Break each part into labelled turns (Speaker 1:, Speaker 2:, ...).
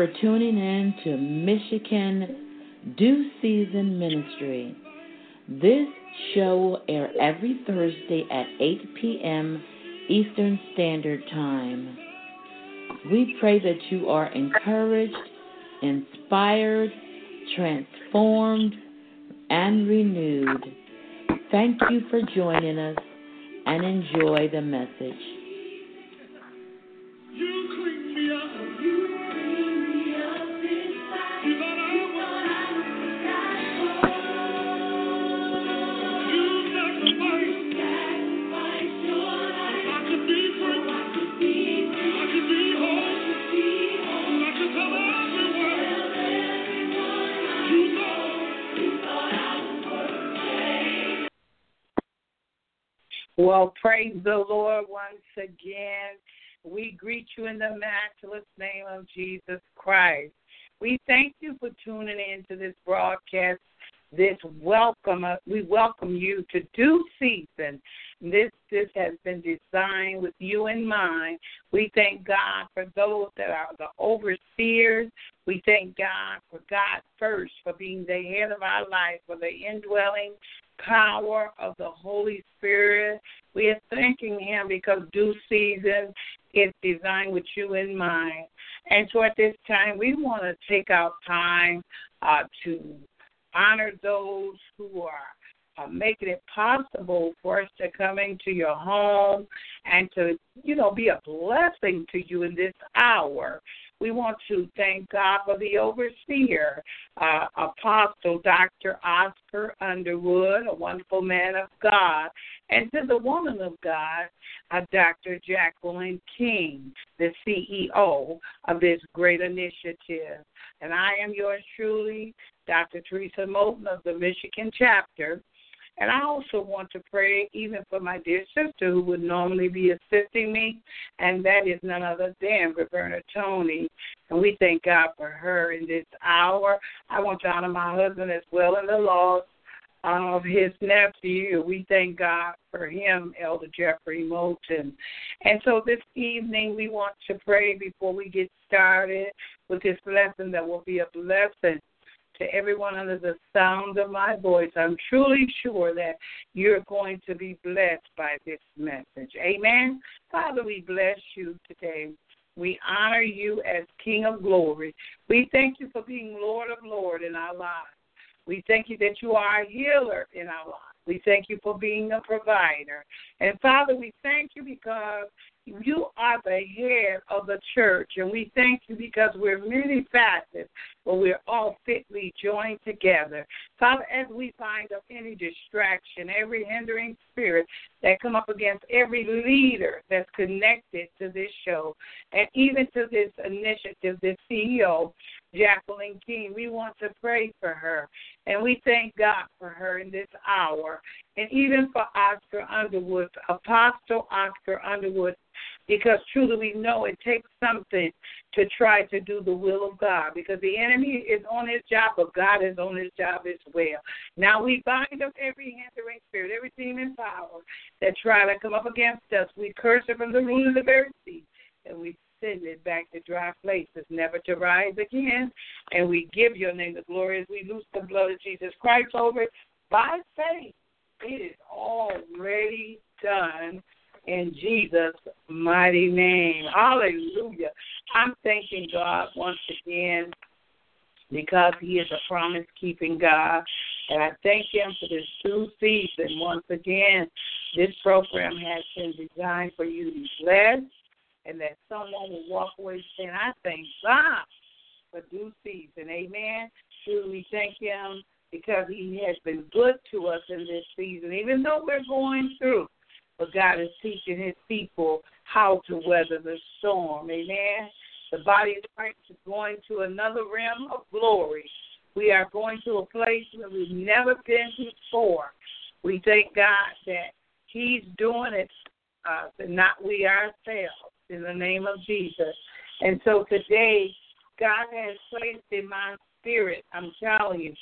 Speaker 1: for tuning in to Michigan Due Season Ministry. This show will air every Thursday at 8 p.m. Eastern Standard Time. We pray that you are encouraged, inspired, transformed, and renewed. Thank you for joining us and enjoy the message.
Speaker 2: Well, praise the Lord once again. We greet you in the matchless name of Jesus Christ. We thank you for tuning in to this broadcast. This welcome, uh, we welcome you to due season. This this has been designed with you in mind. We thank God for those that are the overseers. We thank God for God first for being the head of our life, for the indwelling power of the Holy Spirit. We are thanking Him because due season is designed with you in mind. And so at this time, we want to take our time uh, to honor those who are uh, making it possible for us to come into your home and to, you know, be a blessing to you in this hour. We want to thank God for the overseer, uh, Apostle Dr. Oscar Underwood, a wonderful man of God, and to the woman of God, uh, Dr. Jacqueline King, the CEO of this great initiative. And I am yours truly, Dr. Teresa Moton of the Michigan chapter. And I also want to pray even for my dear sister who would normally be assisting me, and that is none other than Roberta Tony. And we thank God for her in this hour. I want to honor my husband as well in the loss of his nephew. We thank God for him, Elder Jeffrey Moton. And so this evening we want to pray before we get started with this lesson that will be a blessing to everyone under the sound of my voice. I'm truly sure that you're going to be blessed by this message. Amen. Father, we bless you today. We honor you as King of glory. We thank you for being Lord of Lord in our lives. We thank you that you are a healer in our lives. We thank you for being a provider. And Father, we thank you because you are the head of the church, and we thank you because we're many facets, but we're all fitly joined together. Father, as we find up any distraction, every hindering spirit that come up against every leader that's connected to this show, and even to this initiative, this CEO, Jacqueline King. We want to pray for her. And we thank God for her in this hour. And even for Oscar Underwood, Apostle Oscar Underwood, because truly we know it takes something to try to do the will of God because the enemy is on his job, but God is on his job as well. Now we bind up every hindering spirit, every demon power that try to come up against us. We curse it from the root of the very seed, and we send it back to dry places, never to rise again. And we give your name the glory as we loose the blood of Jesus Christ over it by faith. It is already done in Jesus' mighty name. Hallelujah. I'm thanking God once again because He is a promise keeping God. And I thank Him for this due season. Once again, this program has been designed for you to be blessed and that someone will walk away saying, I thank God for due season. Amen. Should we thank Him because He has been good to us in this season, even though we're going through. But God is teaching His people how to weather the storm. Amen. The body of Christ is going to another realm of glory. We are going to a place where we've never been before. We thank God that He's doing it, uh, not we ourselves in the name of Jesus. And so today, God has placed in my spirit, I'm telling you,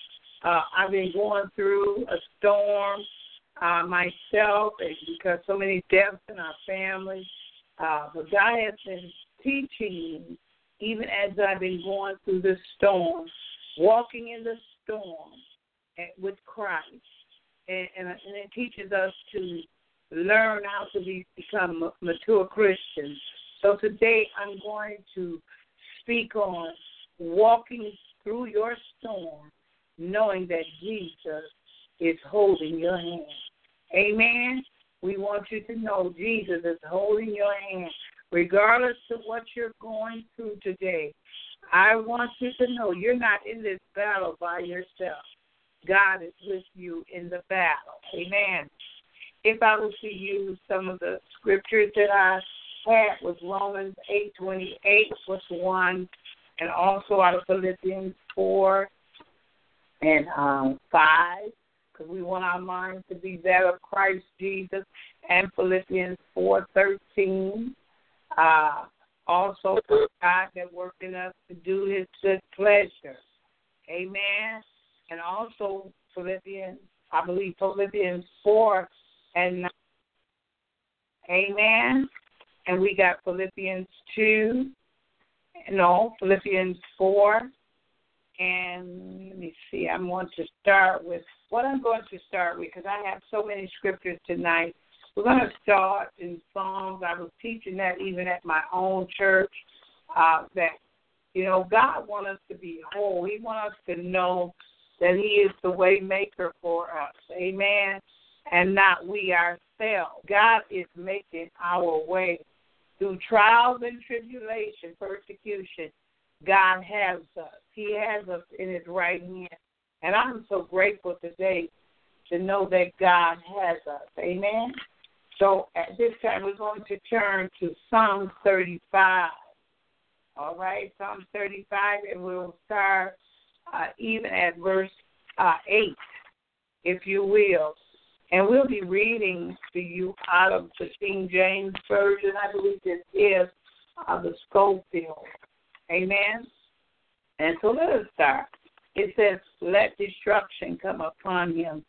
Speaker 2: uh, I've been going through a storm. Uh, myself because so many deaths in our family. Uh, but God has been teaching me, even as I've been going through the storm, walking in the storm with Christ. And, and, and it teaches us to learn how to be, become mature Christians. So today I'm going to speak on walking through your storm, knowing that Jesus is holding your hand. Amen. We want you to know Jesus is holding your hand, regardless of what you're going through today. I want you to know you're not in this battle by yourself. God is with you in the battle. Amen. If I was to use some of the scriptures that I had was Romans eight twenty eight was one, and also out of Philippians four and um, five because we want our minds to be that of Christ Jesus, and Philippians four thirteen. Uh, also, God that worked in us to do His good pleasure. Amen. And also Philippians, I believe Philippians four and nine. Amen. And we got Philippians two. No, Philippians four and let me see, I'm going to start with what I'm going to start with because I have so many scriptures tonight. We're going to start in Psalms. I was teaching that even at my own church uh, that, you know, God wants us to be whole. He wants us to know that He is the way maker for us. Amen. And not we ourselves. God is making our way through trials and tribulation, persecution. God has us. He has us in His right hand. And I'm so grateful today to know that God has us. Amen. So at this time, we're going to turn to Psalm 35. All right, Psalm 35, and we'll start uh, even at verse uh, 8, if you will. And we'll be reading to you out of the King James Version. I believe this is uh, the Scofield. Amen. And so let us start. It says, Let destruction come upon him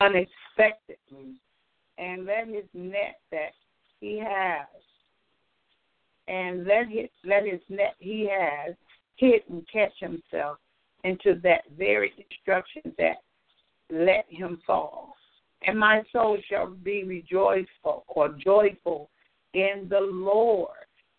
Speaker 2: unexpectedly, and let his net that he has, and let his, let his net he has hit and catch himself into that very destruction that let him fall. And my soul shall be rejoiceful or joyful in the Lord.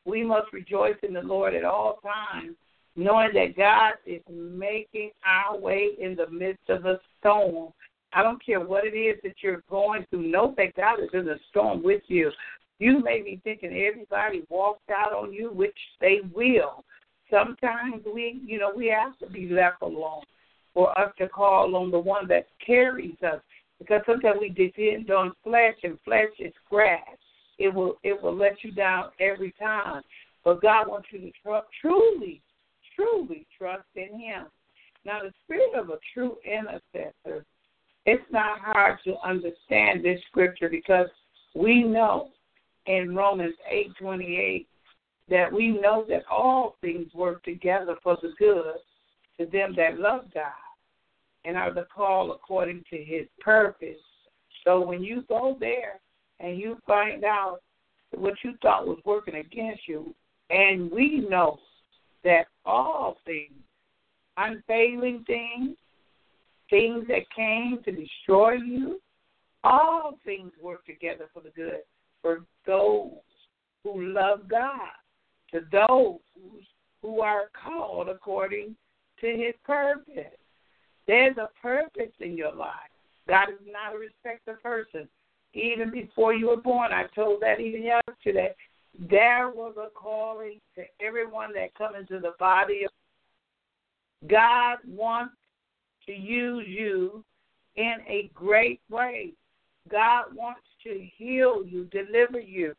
Speaker 2: We must rejoice in the Lord at all times, knowing that God is making our way in the midst of the storm. I don't care what it is that you're going through, know that God is in the storm with you. You may be thinking everybody walked out on you, which they will. Sometimes we, you know, we have to be left alone for us to call on the one that carries us. Because sometimes we depend on flesh, and flesh is grass it will it will let you down every time. But God wants you to tr- truly, truly trust in Him. Now, the spirit of a true intercessor, it's not hard to understand this scripture because we know in Romans eight twenty eight that we know that all things work together for the good to them that love God and are the call according to His purpose. So when you go there and you find out what you thought was working against you, and we know that all things, unfailing things, things that came to destroy you, all things work together for the good for those who love God, to those who are called according to his purpose. There's a purpose in your life. God is not a respecter of person even before you were born. I told that even yesterday. There was a calling to everyone that comes into the body of God wants to use you in a great way. God wants to heal you, deliver you.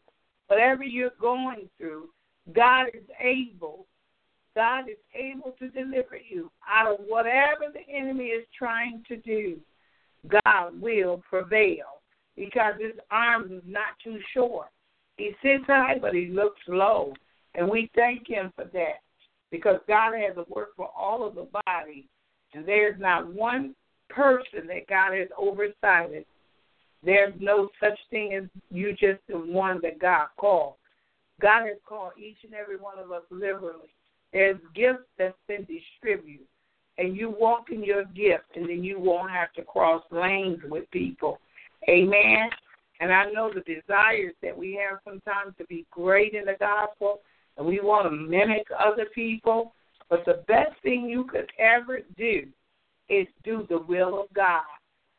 Speaker 2: Whatever you're going through, God is able. God is able to deliver you out of whatever the enemy is trying to do. God will prevail because his arms is not too short. He sits high, but he looks low. And we thank him for that because God has a work for all of the body. And there's not one person that God has oversighted There's no such thing as you just the one that God called. God has called each and every one of us liberally. There's gifts that's been distributed, and you walk in your gift, and then you won't have to cross lanes with people. Amen. And I know the desires that we have sometimes to be great in the gospel, and we want to mimic other people. But the best thing you could ever do is do the will of God.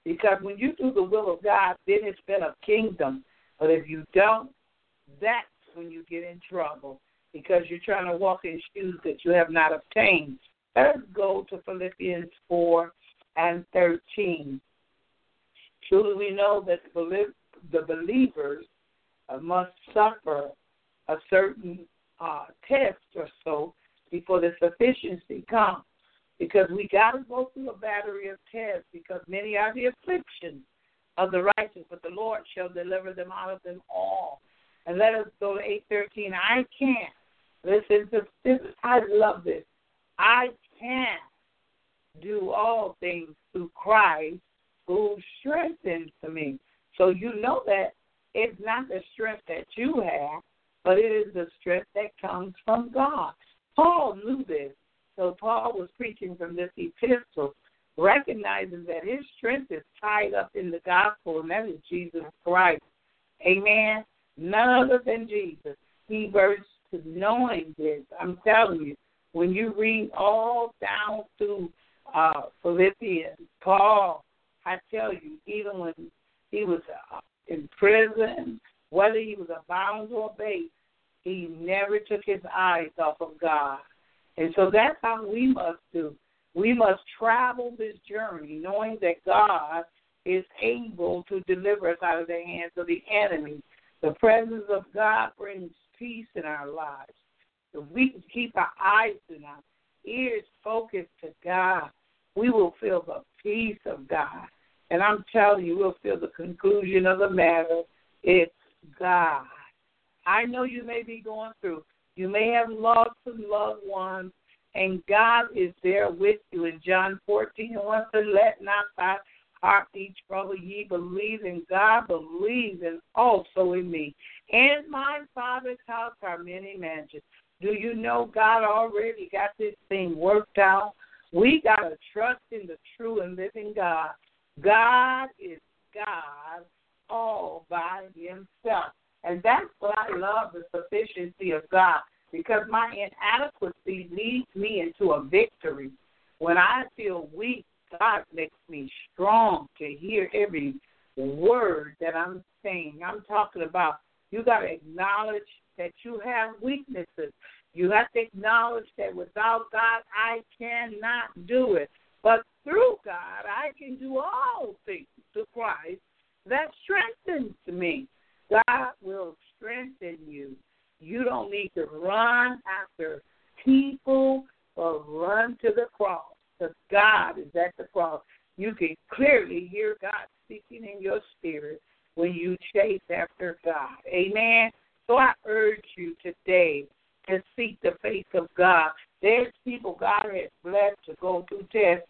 Speaker 2: Because when you do the will of God, then it's been a kingdom. But if you don't, that's when you get in trouble because you're trying to walk in shoes that you have not obtained. Let's go to Philippians 4 and 13. Truly, we know that the believers uh, must suffer a certain uh, test or so before the sufficiency comes because we got to go through a battery of tests because many are the afflictions of the righteous, but the Lord shall deliver them out of them all. And let us go to 813. I can't. Listen to this. I love this. I can do all things through Christ who strengthens me. So you know that it's not the strength that you have, but it is the strength that comes from God. Paul knew this. So Paul was preaching from this epistle, recognizing that his strength is tied up in the gospel, and that is Jesus Christ. Amen. None other than Jesus. He verse to knowing this. I'm telling you, when you read all down through uh, Philippians, Paul, I tell you, even when he was uh, in prison, whether he was a bound or base, he never took his eyes off of God. And so that's how we must do. We must travel this journey knowing that God is able to deliver us out of the hands of the enemy. The presence of God brings peace in our lives. If we can keep our eyes and our ears focused to God, we will feel the peace of God. And I'm telling you, we'll feel the conclusion of the matter. It's God. I know you may be going through you may have lost some loved ones, and God is there with you. In John 14 1 says, Let not thy heart be troubled. Ye believe in God, believe in also in me. In my Father's house are many mansions. Do you know God already got this thing worked out? We got to trust in the true and living God. God is God all by himself. And that's what I love the sufficiency of God because my inadequacy leads me into a victory. When I feel weak, God makes me strong to hear every word that I'm saying. I'm talking about you got to acknowledge that you have weaknesses. You have to acknowledge that without God, I cannot do it. But through God, I can do all things through Christ that strengthens me. God will strengthen you. You don't need to run after people or run to the cross because God is at the cross. You can clearly hear God speaking in your spirit when you chase after God. Amen. So I urge you today to seek the face of God. There's people God has blessed to go through tests.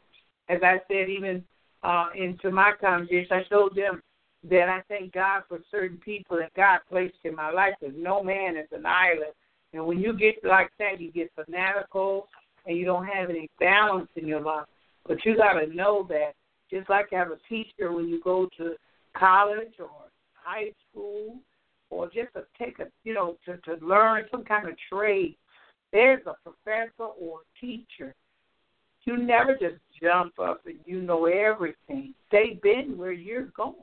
Speaker 2: As I said, even uh, into my congregation, I told them that I thank God for certain people that God placed in my life because no man is an island. And when you get like that, you get fanatical and you don't have any balance in your life. But you got to know that just like you have a teacher when you go to college or high school or just to take a, you know, to, to learn some kind of trade, there's a professor or teacher. You never just jump up and you know everything. They've been where you're going.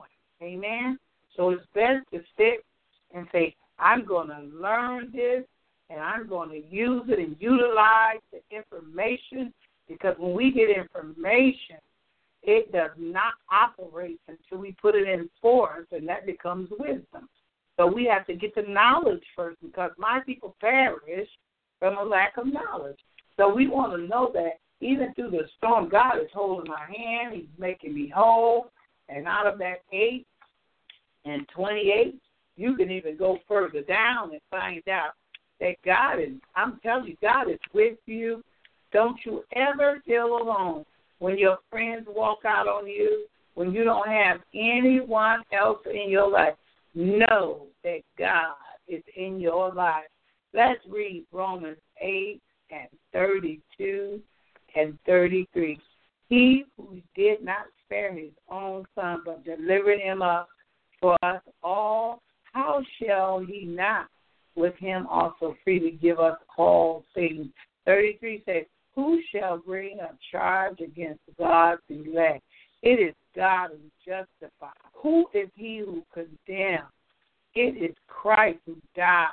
Speaker 2: Amen. So it's best to sit and say, I'm going to learn this and I'm going to use it and utilize the information because when we get information, it does not operate until we put it in force, and that becomes wisdom. So we have to get the knowledge first because my people perish from a lack of knowledge. So we want to know that even through the storm, God is holding my hand. He's making me whole. And out of that 8 and 28, you can even go further down and find out that God is, I'm telling you, God is with you. Don't you ever feel alone. When your friends walk out on you, when you don't have anyone else in your life, know that God is in your life. Let's read Romans 8 and 32 and 33. He who did not spare his own son, but delivered him up for us all, how shall he not with him also freely give us all things? 33 says, Who shall bring a charge against God's elect? It is God who justifies. Who is he who condemns? It is Christ who died,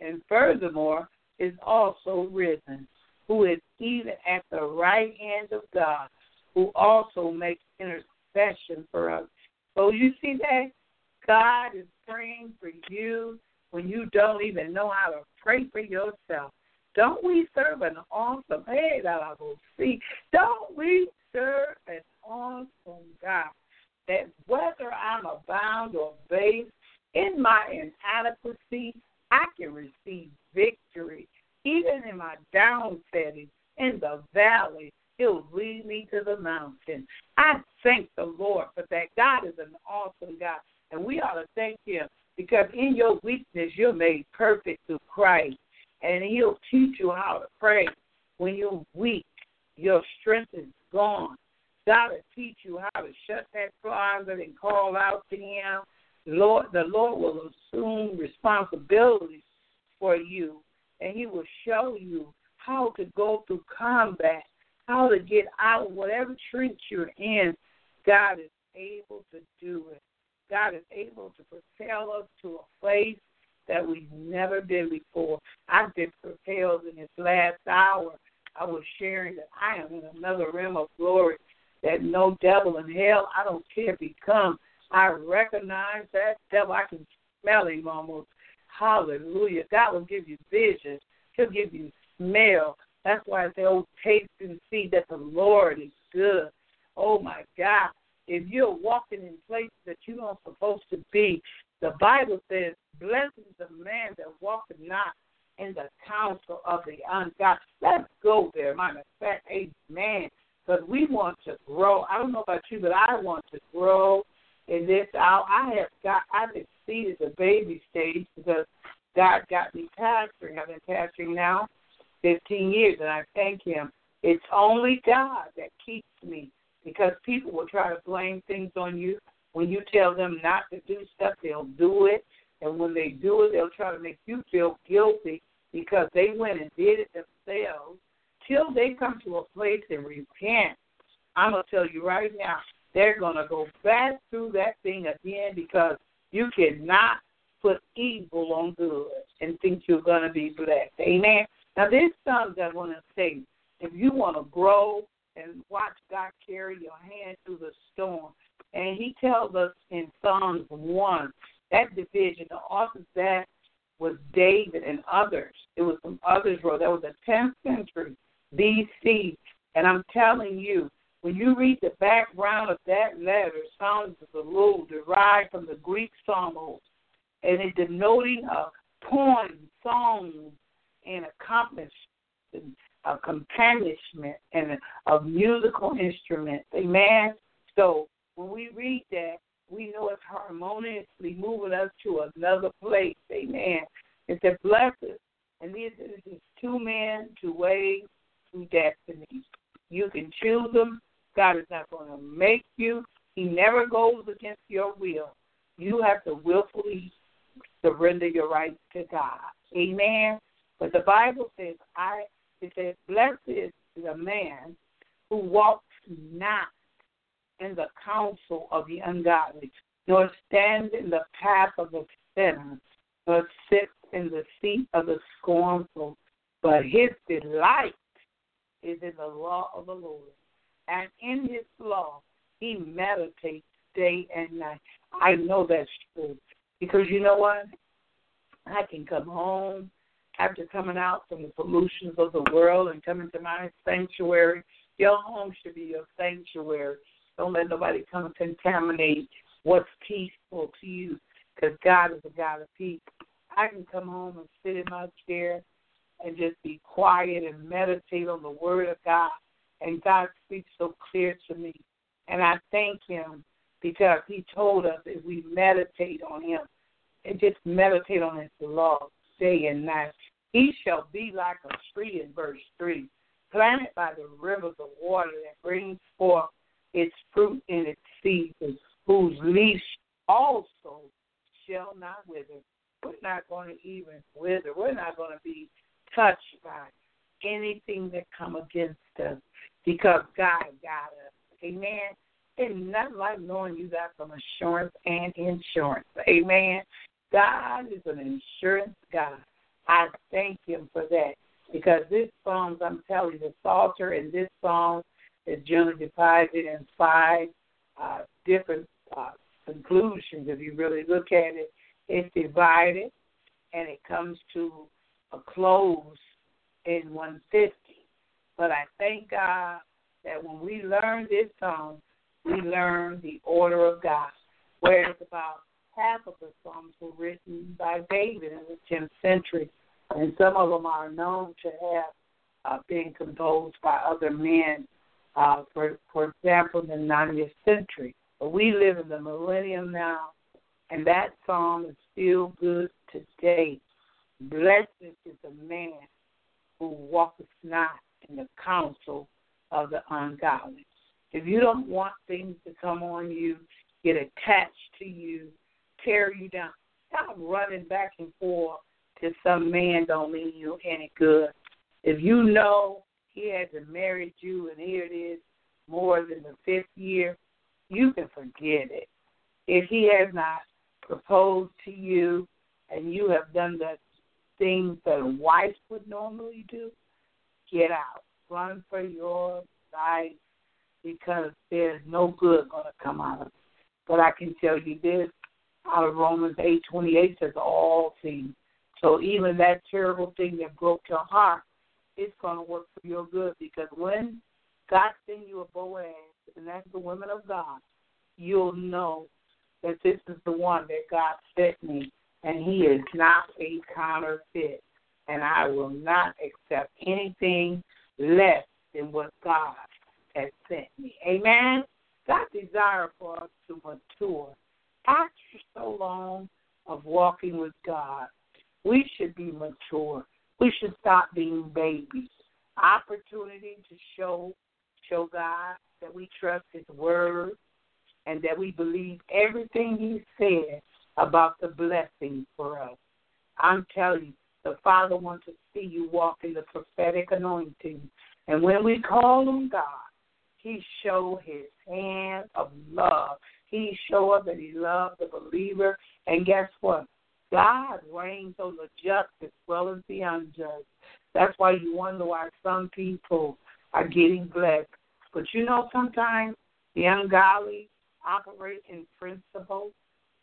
Speaker 2: and furthermore is also risen, who is even at the right hand of God, who also makes intercession for us. So you see that? God is praying for you when you don't even know how to pray for yourself. Don't we serve an awesome hey that I will see? Don't we serve an awesome God that whether I'm abound or base in my inadequacy, I can receive victory. Even in my down setting, in the valley, He'll lead me to the mountain. I thank the Lord for that. God is an awesome God, and we ought to thank Him because in your weakness, you're made perfect through Christ, and He'll teach you how to pray. When you're weak, your strength is gone. God will teach you how to shut that closet and call out to Him. Lord, the Lord will assume responsibility for you, and He will show you how to go through combat how to get out of whatever trench you're in, God is able to do it. God is able to propel us to a place that we've never been before. I've been propelled in this last hour. I was sharing that I am in another realm of glory that no devil in hell, I don't care if he comes. I recognize that devil. I can smell him almost. Hallelujah. God will give you vision. He'll give you smell. That's why I say, oh, taste and see that the Lord is good. Oh, my God. If you're walking in places that you're not supposed to be, the Bible says, blessed is the man that walketh not in the counsel of the ungodly. Let's go there, matter of fact, amen. Because we want to grow. I don't know about you, but I want to grow in this hour. I have got, I've exceeded the baby stage because God got me pastoring. I've been pastoring now 15 years, and I thank Him. It's only God that keeps me because people will try to blame things on you. When you tell them not to do stuff, they'll do it. And when they do it, they'll try to make you feel guilty because they went and did it themselves. Till they come to a place and repent, I'm to tell you right now, they're to go back through that thing again because you cannot put evil on good and think you're to be blessed. Amen. Now, there's something I want to say. If you want to grow and watch God carry your hand through the storm, and He tells us in Psalms 1, that division, the author that was David and others. It was some others wrote. That was the 10th century BC. And I'm telling you, when you read the background of that letter, Psalms is a little derived from the Greek psalmos, and it denoting a poem, song, and accomplishment, a companionship, and a, a musical instrument. Amen. So when we read that, we know it's harmoniously moving us to another place. Amen. It's a blessing. And these are just two men, two ways, two destinies. You can choose them. God is not going to make you. He never goes against your will. You have to willfully surrender your rights to God. Amen. But the Bible says, I it says, Blessed is the man who walks not in the counsel of the ungodly, nor stands in the path of the sinner, nor sits in the seat of the scornful, but his delight is in the law of the Lord. And in his law he meditates day and night. I know that's true. Because you know what? I can come home after coming out from the pollutions of the world and coming to my sanctuary. Your home should be your sanctuary. Don't let nobody come contaminate what's peaceful to you because God is a God of peace. I can come home and sit in my chair and just be quiet and meditate on the Word of God. And God speaks so clear to me. And I thank Him because He told us if we meditate on Him and just meditate on His law day and night, He shall be like a tree in verse 3, planted by the rivers of water that brings forth its fruit in its season, whose leaves also shall not wither. We're not going to even wither. We're not going to be touched by anything that come against us because God got us. Amen. And nothing like knowing you got some assurance and insurance. Amen. God is an insurance God. I thank Him for that because this Psalms, I'm telling you, the Psalter in this Psalm is generally divided in five uh, different uh, conclusions. If you really look at it, it's divided and it comes to a close in 150. But I thank God that when we learn this song, we learn the order of God. Whereas about half of the songs were written by David in the 10th century, and some of them are known to have uh, been composed by other men. Uh, for for example, in the 90th century. But we live in the millennium now, and that song is still good today. Blessed is the man who walketh not in the counsel of the ungodly. If you don't want things to come on you, get attached to you, tear you down, stop running back and forth to some man don't mean you any good. If you know he hasn't married you and here it is more than the fifth year, you can forget it. If he has not proposed to you and you have done the things that a wife would normally do, get out. Run for your life because there's no good going to come out of it. But I can tell you this out of Romans eight twenty eight says all things. So even that terrible thing that broke your heart, it's going to work for your good because when God sends you a Boaz, and that's the women of God, you'll know that this is the one that God sent me, and he is not a counterfeit. And I will not accept anything less than what God has sent me. Amen. God desire for us to mature. After so long of walking with God, we should be mature. We should stop being babies. Opportunity to show show God that we trust His word and that we believe everything He said about the blessing for us. I'm telling you, the Father wants to see you walk in the prophetic anointing. And when we call on God, He show His hand of love. He show us that He loves the believer. And guess what? God reigns on the just as well as the unjust. That's why you wonder why some people are getting blessed. But you know, sometimes the ungodly operate in principle.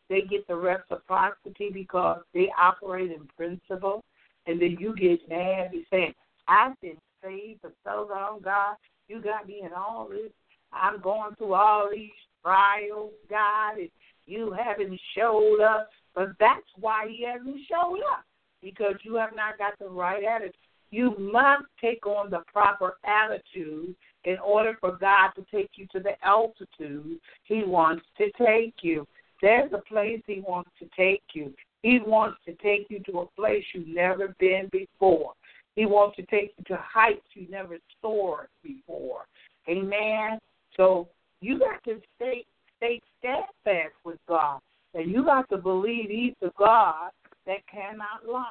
Speaker 2: They get the reciprocity because they operate in principle. And then you get mad and say, I've been saved for so long, God. You got me in all this. I'm going through all these trials, God, and you haven't showed up. But that's why he hasn't showed up, because you have not got the right attitude. You must take on the proper attitude in order for God to take you to the altitude He wants to take you. There's a place He wants to take you. He wants to take you to a place you've never been before. He wants to take you to heights you never soared before. Amen. So you got to stay stay steadfast with God. And you got to believe He's the God that cannot lie.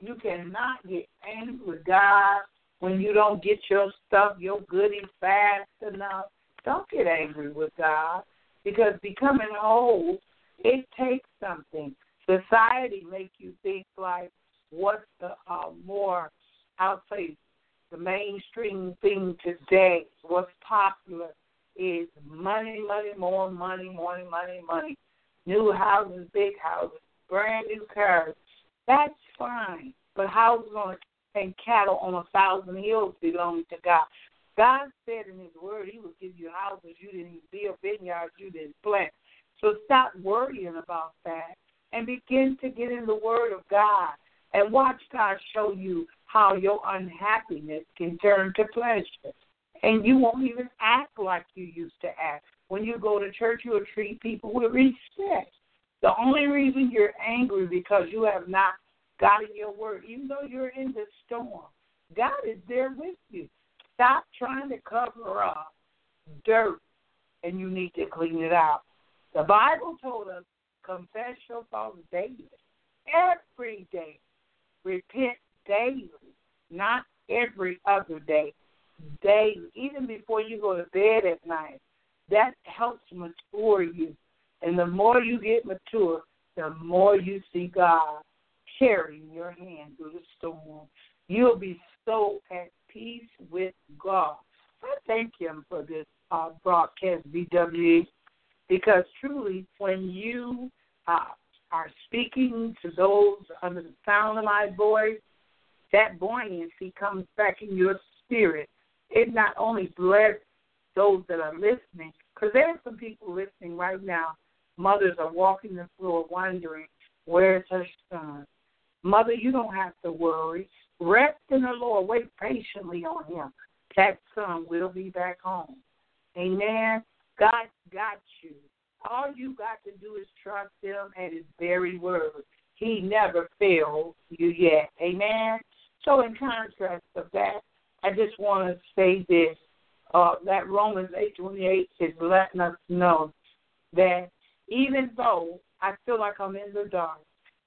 Speaker 2: You cannot get angry with God when you don't get your stuff, your goodies fast enough. Don't get angry with God because becoming whole, it takes something. Society makes you think like what's the uh, more, I'll say, the mainstream thing today, what's popular is money, money, more money, money, money, money. New houses, big houses, brand new cars. That's fine. But houses on and cattle on a thousand hills belong to God. God said in His Word He would give you houses you didn't build, vineyards you didn't plant. So stop worrying about that and begin to get in the Word of God and watch God show you how your unhappiness can turn to pleasure. And you won't even act like you used to act when you go to church, you'll treat people with respect. The only reason you're angry because you have not gotten your word, even though you're in the storm. God is there with you. Stop trying to cover up dirt, and you need to clean it out. The Bible told us, confess your faults daily, every day. Repent daily, not every other day, daily, even before you go to bed at night. That helps mature you. And the more you get mature, the more you see God carrying your hand through the storm. You'll be so at peace with God. I thank Him for this uh, broadcast, BWE, because truly, when you uh, are speaking to those under the sound of my voice, that buoyancy comes back in your spirit. It not only blesses those that are listening, because there are some people listening right now. Mothers are walking the floor wondering, where's her son? Mother, you don't have to worry. Rest in the Lord. Wait patiently on him. That son will be back home. Amen. God got you. All you got to do is trust him and his very word. He never failed you yet. Amen. So in contrast of that, I just want to say this. Uh, that Romans 8.28 is letting us know that even though I feel like I'm in the dark,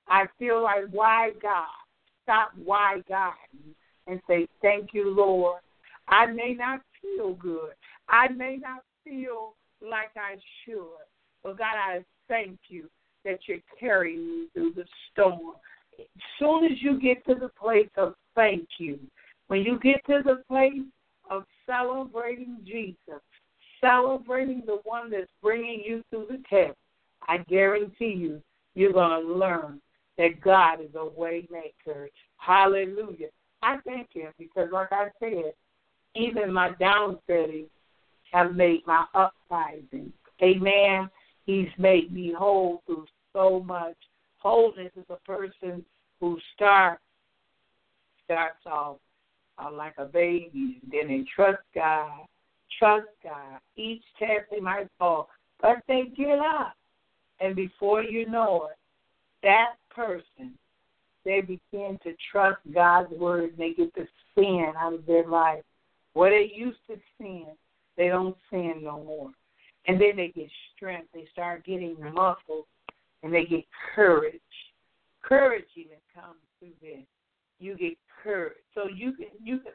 Speaker 2: I feel like, why God? Stop, why God? And say, thank you, Lord. I may not feel good. I may not feel like I should. But God, I thank you that you're carrying me through the storm. As soon as you get to the place of thank you, when you get to the place of celebrating Jesus, celebrating the one that's bringing you through the test, I guarantee you, you're going to learn that God is a way maker. Hallelujah. I thank Him because, like I said, even my downsetting have made my uprising. Amen. He's made me whole through so much. Wholeness is a person who starts starts off uh, like a baby, then they trust God, trust God. Each test they might fall, but they get up, and before you know it, that person they begin to trust God's word and they get the sin out of their life. What they used to sin, they don't sin no more. And then they get strength. They start getting muscles and they get courage. Courage even comes through this. You get courage. So you can you can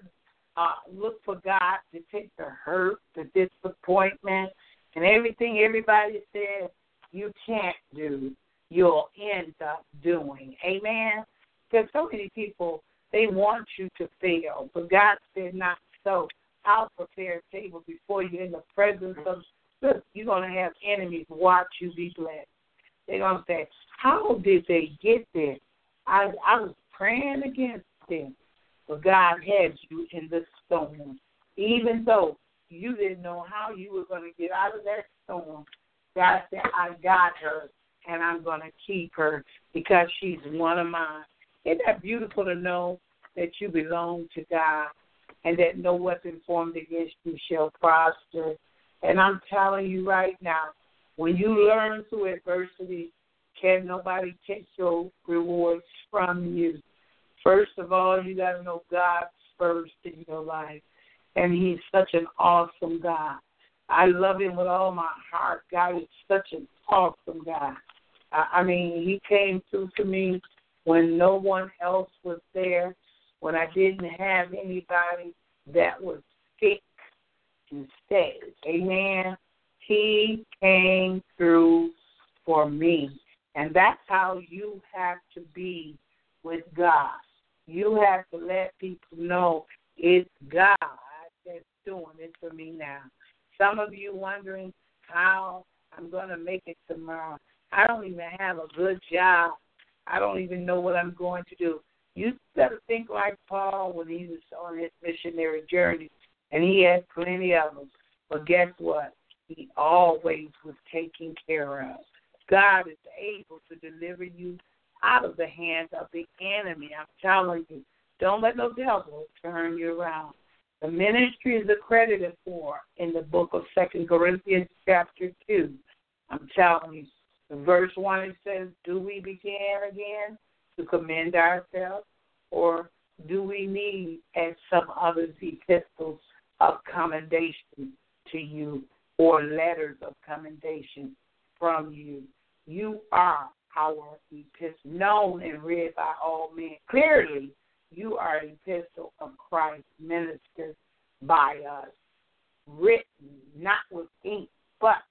Speaker 2: uh, look for God to take the hurt, the disappointment, and everything everybody says you can't do. You'll end up doing. Amen. Because so many people they want you to fail, but God said not so. I'll prepare a table before you in the presence of you're gonna have enemies watch you be blessed. They're gonna say, How did they get there? I I was praying against them. But God had you in the storm. Even though you didn't know how you were gonna get out of that storm, God said, I got her and I'm gonna keep her because she's one of mine. Isn't that beautiful to know that you belong to God and that no weapon formed against you shall prosper. And I'm telling you right now, when you learn through adversity, can nobody take your rewards from you. First of all, you got to know God first in your life. And He's such an awesome God. I love Him with all my heart. God is such an awesome God. I mean, He came through to me when no one else was there when I didn't have anybody that was sick and stay. Amen. He came through for me. And that's how you have to be with God. You have to let people know it's God that's doing it for me now. Some of you wondering how I'm going to make it tomorrow. I don't even have a good job. I don't even know what I'm going to do. You better think like Paul when he was on his missionary journey, and he had plenty of them. But guess what? He always was taken care of. God is able to deliver you out of the hands of the enemy. I'm telling you, don't let no devil turn you around. The ministry is accredited for in the book of Second Corinthians chapter two. I'm telling you, verse one says, Do we begin again to commend ourselves? Or do we need, as some others, epistles of commendation to you or letters of commendation from you? You are our epistle, known and read by all men. Clearly, you are an epistle of Christ ministered by us, written not with ink, but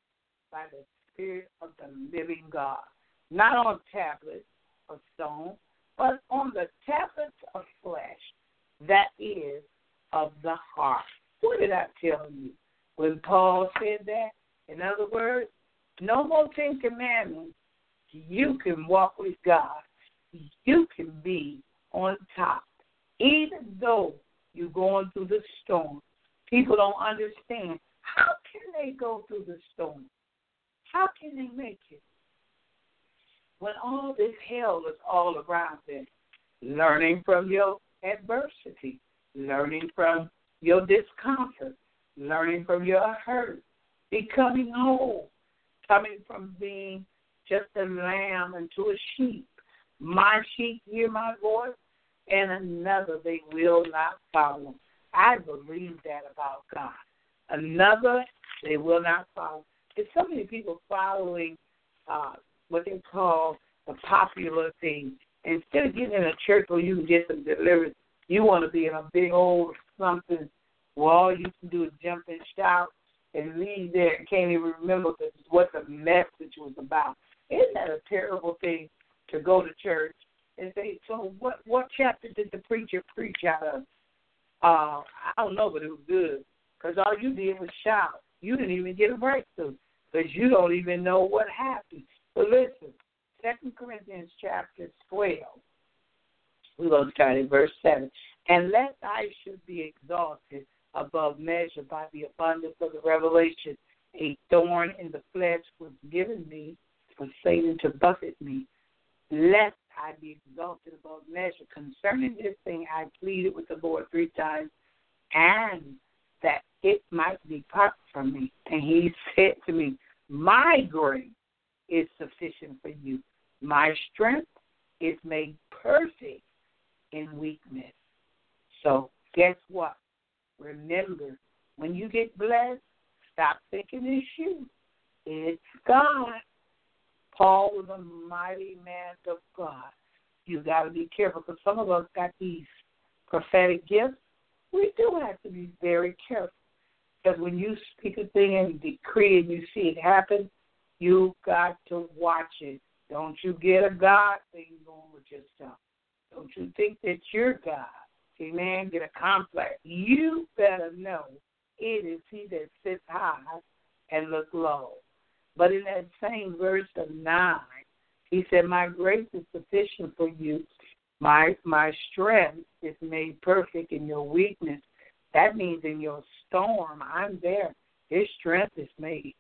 Speaker 2: by the Spirit of the living God, not on tablets of stone, but on the tablets of flesh, that is of the heart. What did I tell you when Paul said that? In other words, no more Ten Commandments. You can walk with God. You can be on top. Even though you're going through the storm, people don't understand. How can they go through the storm? How can they make? When all this hell is all around them, learning from your adversity, learning from your discomfort, learning from your hurt, becoming whole, coming from being just a lamb into a sheep. My sheep hear my voice, and another they will not follow. I believe that about God. Another they will not follow. There's so many people following uh, what they call the popular thing. Instead of getting in a church where you can get some deliverance, you want to be in a big old something where all you can do is jump and shout and leave there and can't even remember what the message was about. Isn't that a terrible thing to go to church and say, so what what chapter did the preacher preach out of? Uh, I don't know, but it was good because all you did was shout. You didn't even get a breakthrough because you don't even know what happened. But listen, Second Corinthians chapter twelve. We're going to start at verse seven. And lest I should be exalted above measure by the abundance of the revelation, a thorn in the flesh was given me for Satan to buffet me, lest I be exalted above measure. Concerning this thing, I pleaded with the Lord three times, and that it might depart from me. And he said to me, My grace is sufficient for you. My strength is made perfect in weakness. So, guess what? Remember, when you get blessed, stop thinking it's you. It's God. Paul was a mighty man of God. You got to be careful because some of us got these prophetic gifts. We do have to be very careful because when you speak a thing and decree and you see it happen, you got to watch it. Don't you get a God thing going with yourself. Don't you think that you're God. Amen. Get a complex. You better know it is He that sits high and look low. But in that same verse of nine, he said, My grace is sufficient for you. My my strength is made perfect in your weakness. That means in your storm, I'm there. His strength is made.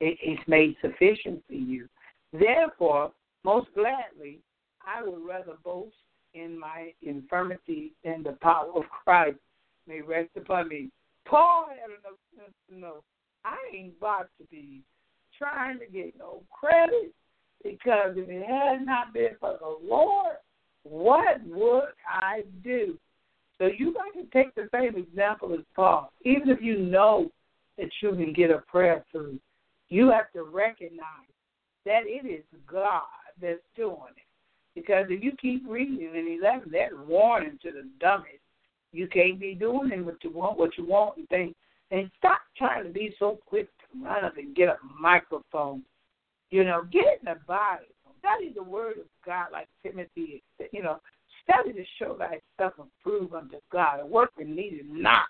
Speaker 2: It is made sufficient for you. Therefore, most gladly, I would rather boast in my infirmity than the power of Christ may rest upon me. Paul had enough sense to know I ain't about to be trying to get no credit because if it had not been for the Lord, what would I do? So you got to take the same example as Paul. Even if you know that you can get a prayer through, you have to recognize that it is God that's doing it. Because if you keep reading in 11, that warning to the dumbest. You can't be doing what you want, what you want, and think. And stop trying to be so quick to run up and get a microphone. You know, get in the Bible. Study the Word of God like Timothy. You know, study to show thyself approved unto God, a worker needed not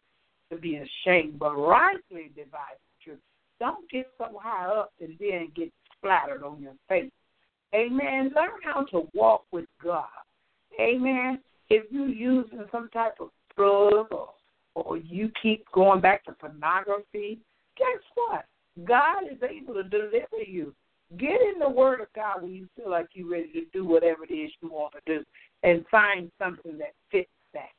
Speaker 2: to be ashamed, but rightly divide the truth. Don't get so high up and then get splattered on your face. Amen. Learn how to walk with God. Amen. If you're using some type of drug or, or you keep going back to pornography, guess what? God is able to deliver you. Get in the Word of God when you feel like you're ready to do whatever it is you want to do and find something that fits that.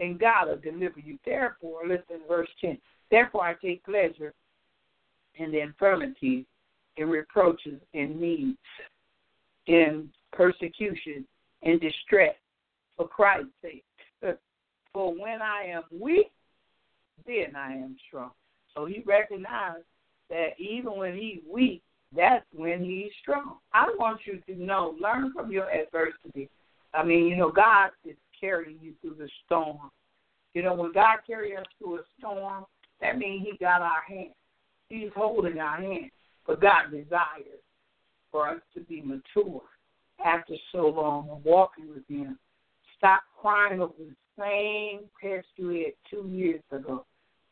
Speaker 2: and God will deliver you. Therefore, listen, verse 10. Therefore, I take pleasure in the infirmities, in reproaches, in needs, in persecution, in distress, for Christ's sake. For when I am weak, then I am strong. So he recognized that even when he's weak, that's when he's strong. I want you to know, learn from your adversity. I mean, you know, God is carrying you through the storm. You know, when God carries us through a storm, that means He got our hand. He's holding our hand. But God desires for us to be mature after so long of walking with Him. Stop crying over the same test you had two years ago,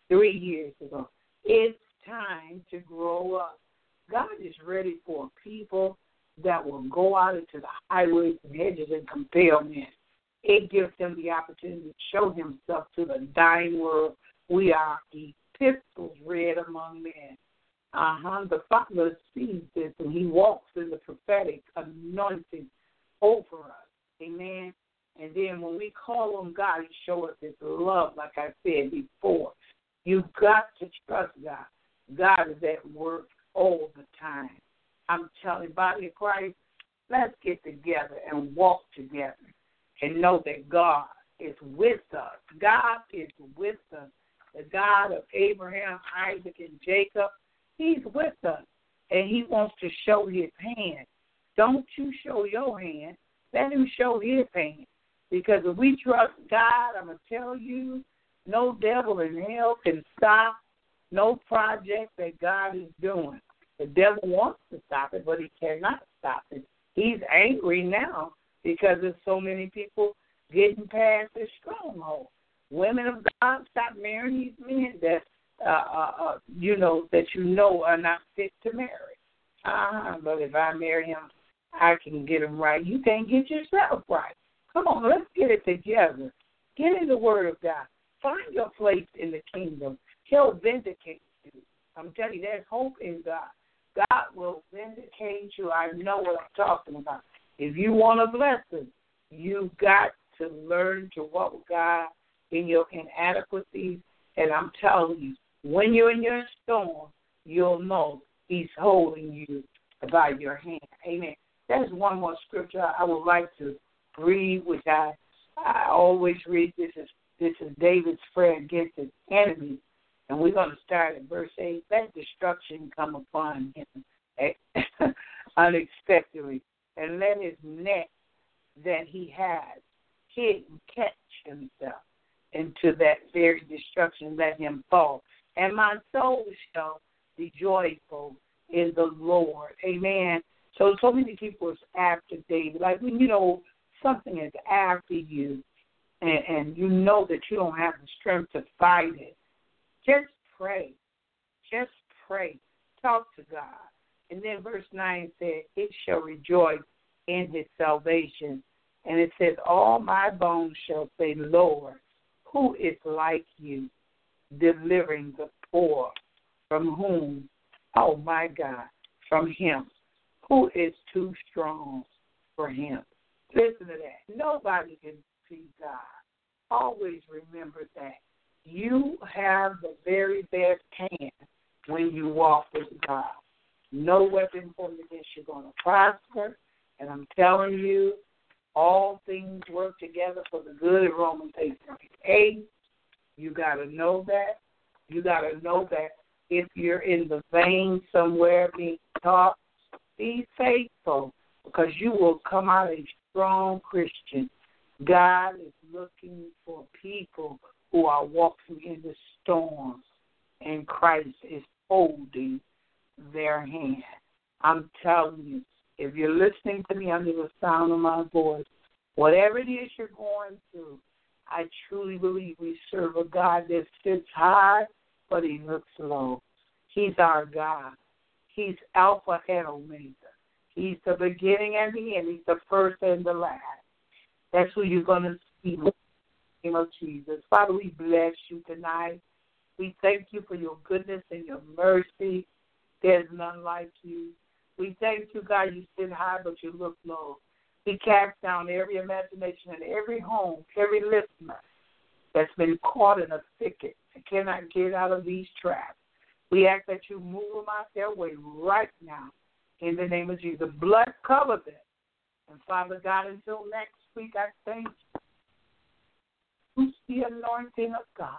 Speaker 2: three years ago. It's time to grow up. God is ready for people that will go out into the highways and hedges and compel men. It gives them the opportunity to show himself to the dying world. We are epistles read among men. Uh huh. The Father sees this and he walks in the prophetic anointing over us. Amen. And then when we call on God, He shows us His love, like I said before. You've got to trust God. God is at work all the time. I'm telling body of Christ, let's get together and walk together and know that God is with us. God is with us. The God of Abraham, Isaac, and Jacob, He's with us. And He wants to show His hand. Don't you show your hand. Let Him show His hand. Because if we trust God, I'm going to tell you, no devil in hell can stop no project that God is doing. The devil wants to stop it, but he cannot stop it. He's angry now because there's so many people getting past this stronghold. Women of God, stop marrying these men that uh, uh, uh, you know that you know are not fit to marry. Uh, but if I marry him, I can get him right. You can't get yourself right. Come on, let's get it together. Get in the Word of God. Find your place in the kingdom. He'll vindicate you. I'm telling you, there's hope in God. God will vindicate you. I know what I'm talking about. If you want a blessing, you've got to learn to walk with God in your inadequacies. And I'm telling you, when you're in your storm, you'll know He's holding you by your hand. Amen. There's one more scripture I would like to read, which I I always read. This is this is David's prayer against his enemies, and we're going to start at verse eight. Let destruction come upon him eh, unexpectedly, and let his net that he has hidden catch himself into that very destruction. Let him fall, and my soul shall be joyful in the Lord. Amen. So so many people is after David. Like when you know something is after you and, and you know that you don't have the strength to fight it, just pray. Just pray. Talk to God. And then verse 9 said, It shall rejoice in his salvation. And it says, All my bones shall say, Lord, who is like you, delivering the poor from whom? Oh my God, from him. Who is too strong for him? Listen to that. Nobody can see God. Always remember that. You have the very best hand when you walk with God. No weapon formed against you going to prosper. And I'm telling you, all things work together for the good in Romans 8 8. You got to know that. You got to know that if you're in the vein somewhere being taught, be faithful because you will come out a strong Christian. God is looking for people who are walking in the storm, and Christ is holding their hand. I'm telling you, if you're listening to me under the sound of my voice, whatever it is you're going through, I truly believe we serve a God that sits high, but he looks low. He's our God. He's Alpha and Omega. He's the beginning and the end. He's the first and the last. That's who you're going to see the name of Jesus. Father, we bless you tonight. We thank you for your goodness and your mercy. There's none like you. We thank you, God, you sit high, but you look low. We cast down every imagination and every home, every listener that's been caught in a thicket and cannot get out of these traps. We ask that you move them out their way right now in the name of Jesus. Blood cover them. And Father God, until next week, I thank you. Loose the anointing of God.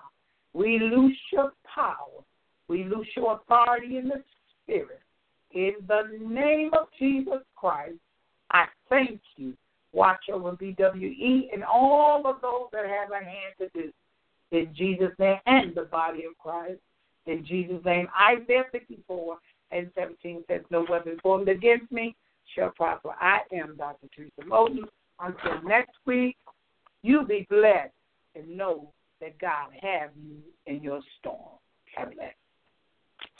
Speaker 2: We loose your power. We loose your authority in the Spirit. In the name of Jesus Christ, I thank you. Watch over BWE and all of those that have a hand to do. In Jesus' name and the body of Christ. In Jesus' name. Isaiah 54 and 17 says, No weapon formed against me shall prosper. I am Dr. Teresa Moton. Until next week, you be blessed and know that God have you in your storm. Have blessed.